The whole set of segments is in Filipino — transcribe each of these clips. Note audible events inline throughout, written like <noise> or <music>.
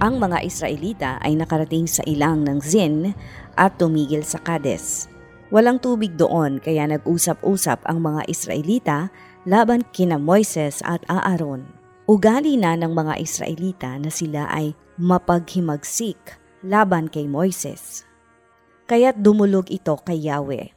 mga Israelita ay nakarating sa ilang ng Zin at tumigil sa Kades. Walang tubig doon kaya nag-usap-usap ang mga Israelita laban kina Moises at Aaron. Ugali na ng mga Israelita na sila ay mapaghimagsik laban kay Moises. Kaya't dumulog ito kay Yahweh.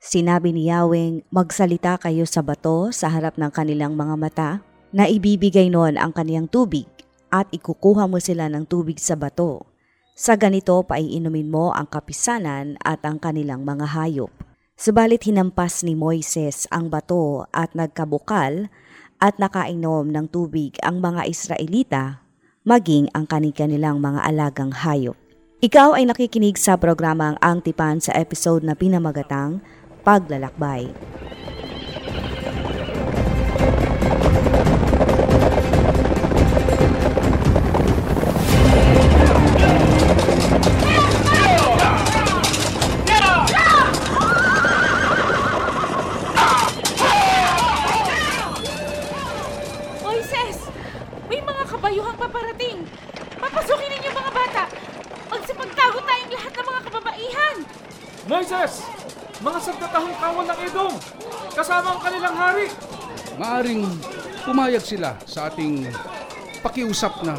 Sinabi ni Yahweh, magsalita kayo sa bato sa harap ng kanilang mga mata na ibibigay noon ang kaniyang tubig at ikukuha mo sila ng tubig sa bato. Sa ganito paiinumin mo ang kapisanan at ang kanilang mga hayop. Subalit hinampas ni Moises ang bato at nagkabukal at nakainom ng tubig ang mga Israelita, maging ang kanilang mga alagang hayop. Ikaw ay nakikinig sa programang Ang Tipan sa episode na pinamagatang Paglalakbay. Mga kabayuhang paparating! Papasukin ninyo mga bata! Magsipagtago tayong lahat ng mga kababaihan! Moises! Mga sagdatahong kawal ng Edom! Kasama ang kanilang hari! Maaring pumayag sila sa ating pakiusap na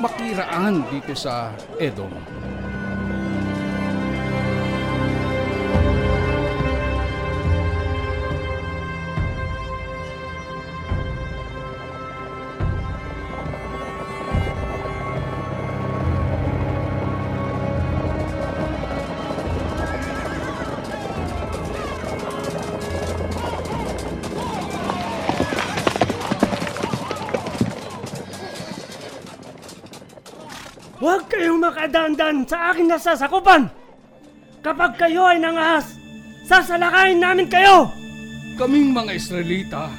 makiraan dito sa Edom. Huwag kayong makadandan sa aking nasasakupan! Kapag kayo ay nangahas, sasalakayin namin kayo! Kaming mga Israelita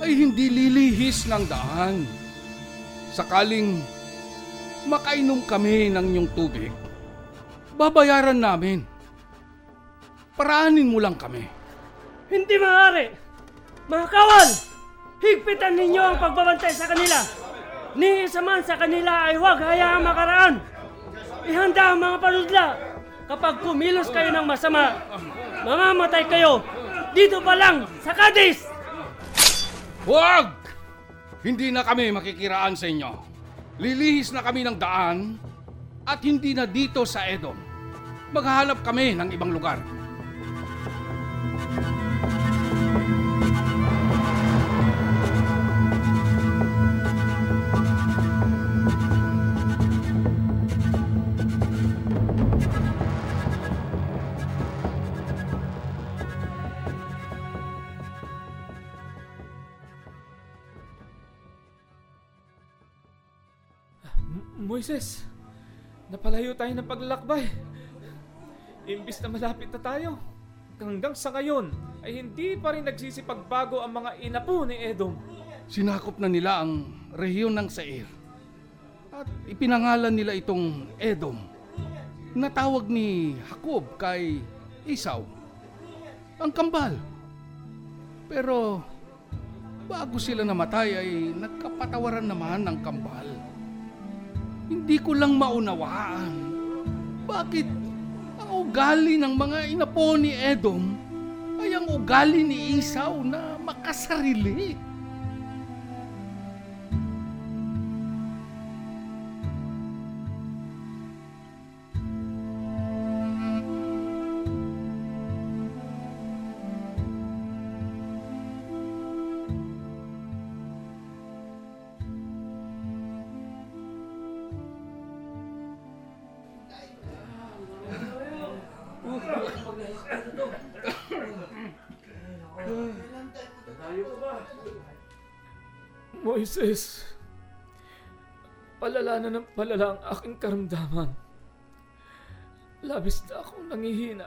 ay hindi lilihis ng daan. Sakaling makainom kami ng iyong tubig, babayaran namin. Paraanin mo lang kami. Hindi maaari! Mga kawal! Higpitan ninyo ang pagbabantay sa kanila! Ni isa man sa kanila ay huwag hayaang makaraan! Ihanda ang mga panudla! Kapag kumilos kayo ng masama, mamamatay kayo dito pa lang sa Cadiz! Huwag! Hindi na kami makikiraan sa inyo. Lilihis na kami ng daan at hindi na dito sa Edom. Maghahanap kami ng ibang lugar. Moises! Napalayo tayo ng paglalakbay. Imbis na malapit na tayo, hanggang sa ngayon ay hindi pa rin nagsisipagbago ang mga inapo ni Edom. Sinakop na nila ang rehiyon ng Seir. At ipinangalan nila itong Edom. Natawag ni Jacob kay Esau. Ang kambal. Pero bago sila namatay ay nagkapatawaran naman ng kambal. Hindi ko lang maunawaan. Bakit ang ugali ng mga inapo ni Edom ay ang ugali ni Esau na makasarili? Moises, palala na ng palala ang aking karamdaman. Labis na akong nangihina.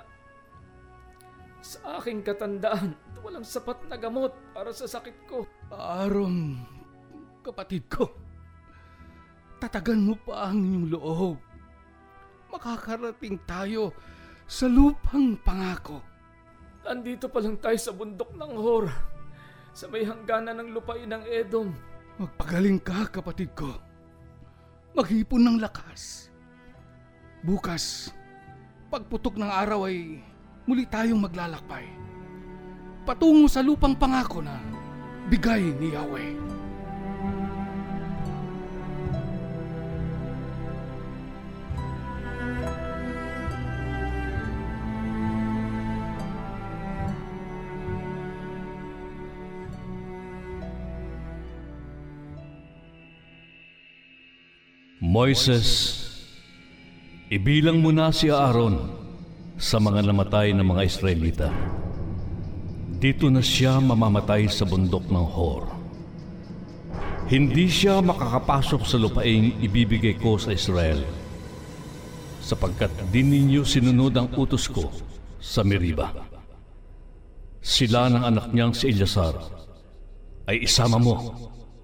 Sa aking katandaan, walang sapat na gamot para sa sakit ko. Aaron, kapatid ko, tatagan mo pa ang inyong loob. Makakarating tayo sa lupang pangako. Andito pa lang tayo sa bundok ng Hor, sa may hangganan ng lupain ng Edom. Magpagaling ka, kapatid ko. Maghipon ng lakas. Bukas, pagputok ng araw ay muli tayong maglalakbay. Patungo sa lupang pangako na bigay ni Yahweh. Moises, ibilang mo na si Aaron sa mga namatay ng mga Israelita. Dito na siya mamamatay sa bundok ng Hor. Hindi siya makakapasok sa lupaing ibibigay ko sa Israel sapagkat di ninyo sinunod ang utos ko sa Meriba. Sila ng anak niyang si Eleazar ay isama mo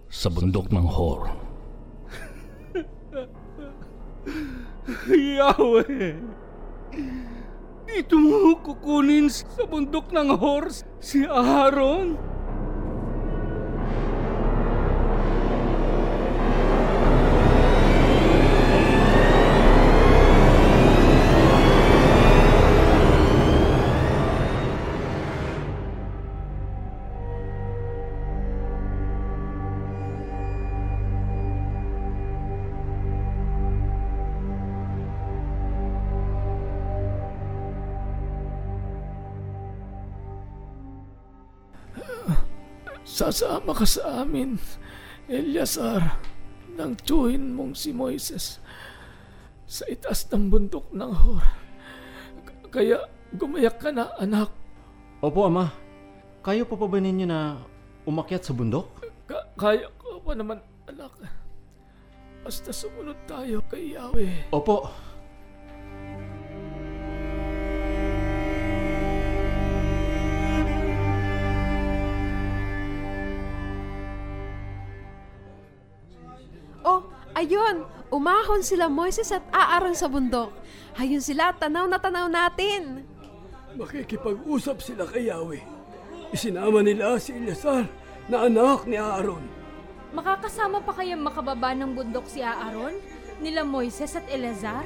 sa bundok ng Hor. Yahweh! Dito mo kukunin sa bundok ng horse si Aaron? Sasama ka sa amin, Eliasar, nang tiyuhin mong si Moises sa itaas ng bundok ng Hor. K- Kaya gumayak ka na, anak. Opo, Ama. Kayo pa pa ba ninyo na umakyat sa bundok? Ka- kaya ko pa naman, anak. Basta sumunod tayo kay Yahweh. Opo. Ayun! Umahon sila Moises at Aaron sa bundok. Hayun sila, tanaw na tanaw natin. Makikipag-usap sila kay Yahweh. Isinama nila si Eleazar na anak ni Aaron. Makakasama pa kayang makababa ng bundok si Aaron? Nila Moises at Eleazar?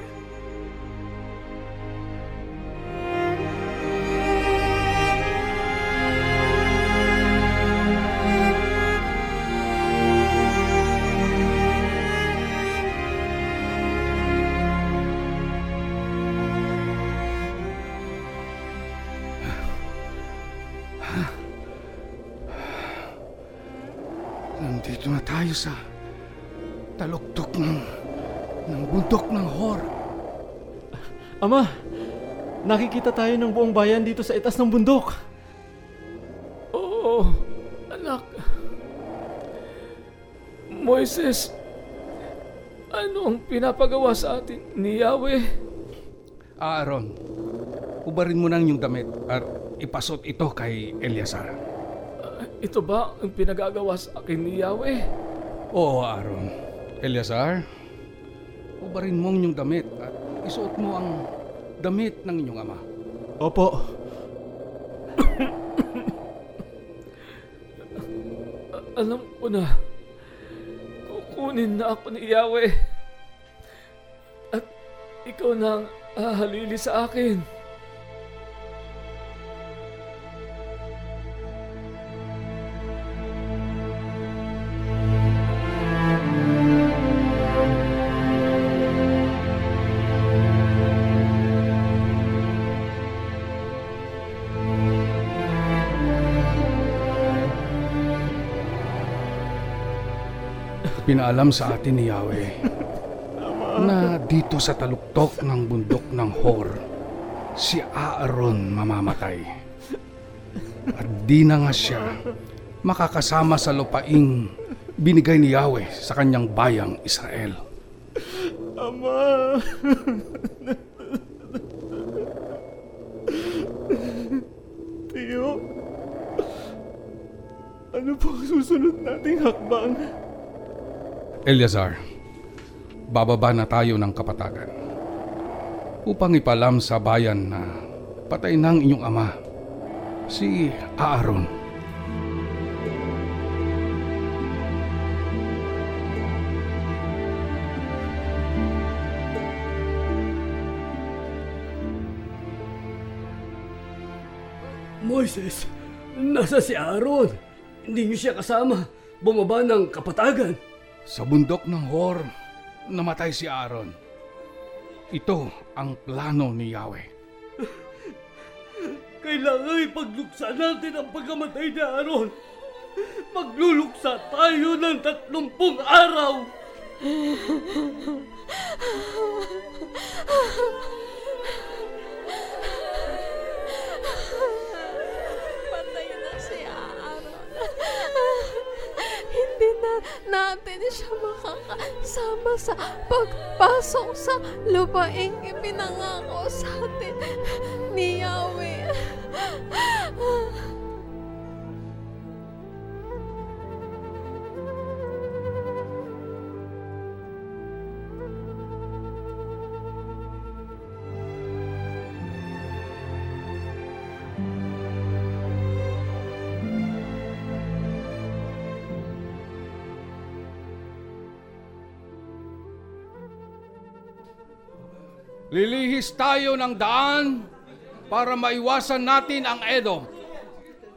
Tayo sa taluktok ng, ng bundok ng Hor. Ama, nakikita tayo ng buong bayan dito sa itas ng bundok. Oo, anak. Moises, ano ang pinapagawa sa atin ni Yahweh? Aaron, ubarin mo nang yung damit at ipasot ito kay Eleazar. Ito ba ang pinagagawa sa akin ni Yahweh? Oo, Aaron. Eleazar, ubarin mo ang inyong damit at isuot mo ang damit ng inyong ama. Opo. <coughs> Alam ko na, kukunin na ako ni Yahweh. At ikaw na ang hahalili sa akin. Pinaalam sa atin ni Yahweh na dito sa taluktok ng bundok ng Hor, si Aaron mamamatay. At di na nga siya makakasama sa lupaing binigay ni Yahweh sa kanyang bayang Israel. Ama! Tiyo, ano po susunod nating hakbang? Eleazar, bababa na tayo ng kapatagan upang ipalam sa bayan na patay ng inyong ama, si Aaron. Moises, nasa si Aaron. Hindi niyo siya kasama. Bumaba ng kapatagan. Sa bundok ng Hor, namatay si Aaron. Ito ang plano ni Yahweh. <laughs> Kailangan ipagluksa natin ang pagkamatay ni Aaron. Magluluksa tayo ng tatlumpung araw. <laughs> natin siya makakasama sa pagpasok sa lupaing ipinangako sa atin ni Yahweh. Lilihis tayo ng daan para maiwasan natin ang Edom.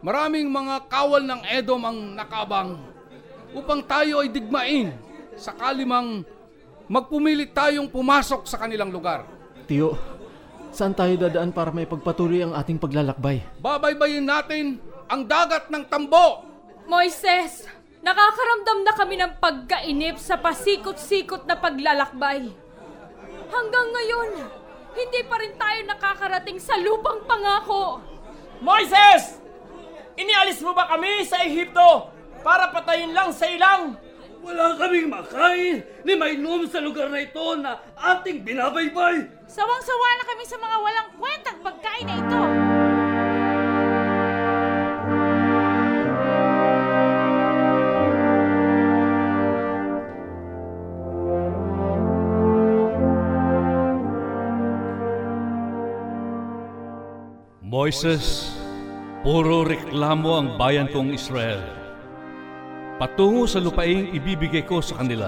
Maraming mga kawal ng Edom ang nakabang upang tayo ay digmain sakali mang magpumilit tayong pumasok sa kanilang lugar. Tiyo, saan tayo dadaan para may pagpatuloy ang ating paglalakbay? Babaybayin natin ang dagat ng tambo. Moises, nakakaramdam na kami ng pagkainip sa pasikot-sikot na paglalakbay. Hanggang ngayon, hindi pa rin tayo nakakarating sa lupang pangako. Moises! Inialis mo ba kami sa Ehipto para patayin lang sa ilang? Wala kaming makain ni mainom sa lugar na ito na ating binabaybay. Sawang-sawa na kami sa mga walang kwentang pagkain na ito. Moises, puro reklamo ang bayan kong Israel. Patungo sa lupaing ibibigay ko sa kanila.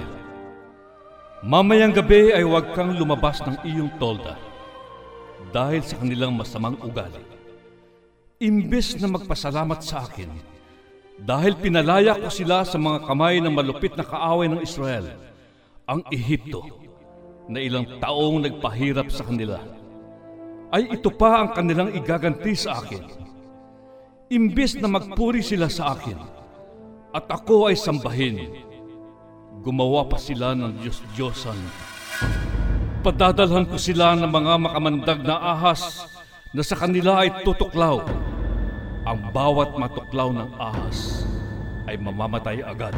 Mamayang gabi ay huwag kang lumabas ng iyong tolda dahil sa kanilang masamang ugali. Imbes na magpasalamat sa akin, dahil pinalaya ko sila sa mga kamay ng malupit na kaaway ng Israel, ang Ehipto, na ilang taong nagpahirap sa kanila ay ito pa ang kanilang igaganti sa akin. Imbes na magpuri sila sa akin, at ako ay sambahin, gumawa pa sila ng Diyos-Diyosan. Padadalhan ko sila ng mga makamandag na ahas na sa kanila ay tutuklaw. Ang bawat matuklaw ng ahas ay mamamatay agad.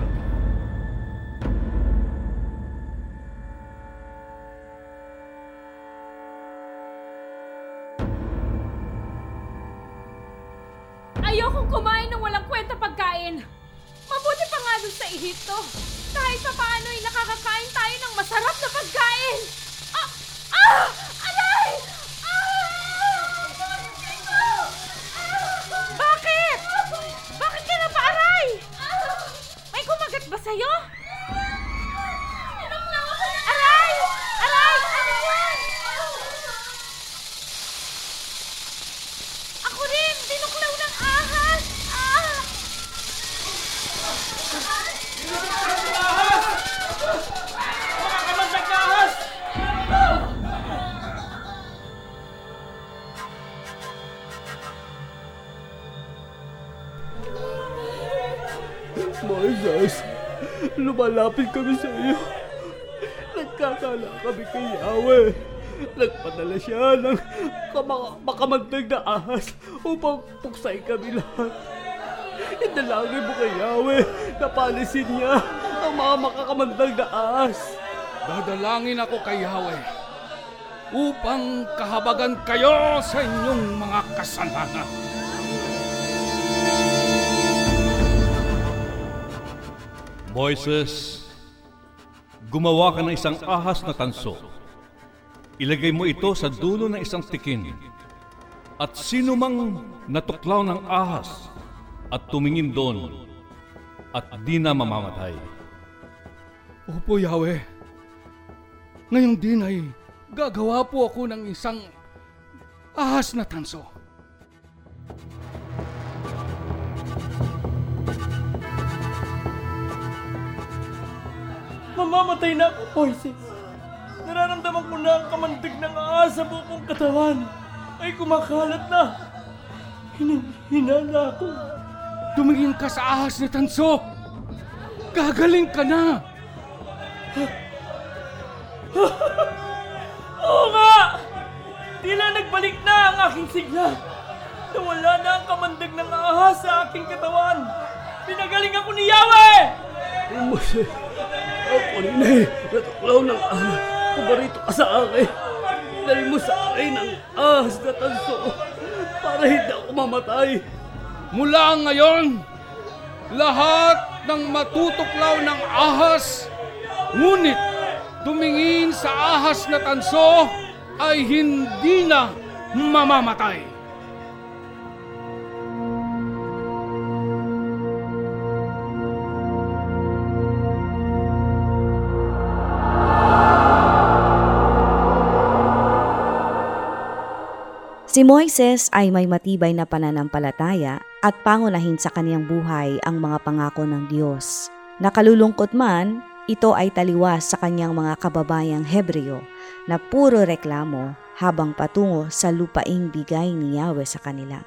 Dun sa Ehipto. Kahit pa paano ay nakakakain tayo ng masarap na pagkain. Moises, lumalapit kami sa iyo. Nagkakala kami kay Yahweh. Nagpadala siya ng kamakamandag na ahas upang puksay kami lahat. Idalangin mo kay Yahweh na palisin niya ang mga makakamandag na ahas. Dadalangin ako kay Yahweh upang kahabagan kayo sa inyong mga kasalanan. Moises, gumawa ka ng isang ahas na tanso. Ilagay mo ito sa dulo ng isang tikin. At sino mang natuklaw ng ahas at tumingin doon at di na mamamatay. Opo, Yahweh. Ngayong din ay gagawa po ako ng isang ahas na tanso. Mamamatay na ako, Moises. Nararamdaman ko na ang kamandag ng ahas sa buong katawan. Ay kumakalat na. Hinahina na ako. Tumingin ka sa ahas na tanso. Gagaling ka na. <laughs> Oo nga! Tila nagbalik na ang aking sigla. Nawala na ang kamandag ng ahas sa aking katawan. Pinagaling ako ni Yahweh! Ako eh, natuklaw ng ahas. Pumarito ka sa akin. Dali mo sa akin ang ahas na tanso para hindi ako mamatay. Mula ngayon, lahat ng matutuklaw ng ahas, ngunit tumingin sa ahas na tanso ay hindi na mamamatay. Si Moises ay may matibay na pananampalataya at pangunahin sa kaniyang buhay ang mga pangako ng Diyos. Nakalulungkot man, ito ay taliwas sa kanyang mga kababayang Hebreo na puro reklamo habang patungo sa lupaing bigay ni Yahweh sa kanila.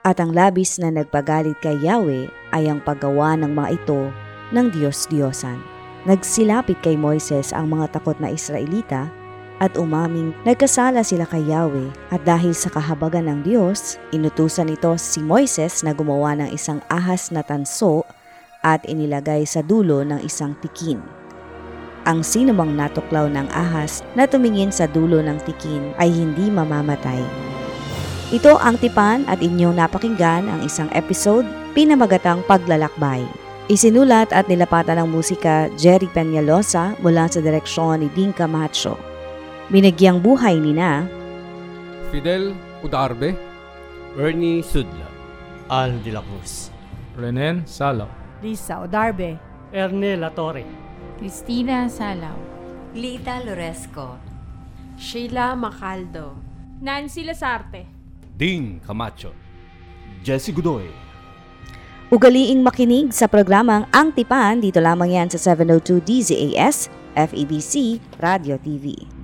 At ang labis na nagpagalit kay Yahweh ay ang paggawa ng mga ito ng Diyos-Diyosan. Nagsilapit kay Moises ang mga takot na Israelita at umaming nagkasala sila kay Yahweh at dahil sa kahabagan ng Diyos, inutusan nito si Moises na gumawa ng isang ahas na tanso at inilagay sa dulo ng isang tikin. Ang sinumang natuklaw ng ahas na tumingin sa dulo ng tikin ay hindi mamamatay. Ito ang tipan at inyong napakinggan ang isang episode pinamagatang paglalakbay. Isinulat at nilapatan ng musika Jerry Peñalosa mula sa direksyon ni Dean Camacho. Binagyang buhay ni na Fidel Udarbe, Ernie Sudla, Al de la Cruz, Renen Salaw, Lisa Odarbe, Erne Latore, Cristina Salaw, Lita Loresco, Sheila Macaldo. Nancy Lasarte. Ding Camacho. Jesse Godoy. Ugaliing makinig sa programang Ang Tipan dito lamang yan sa 702 DZAS, FEBC, Radio TV.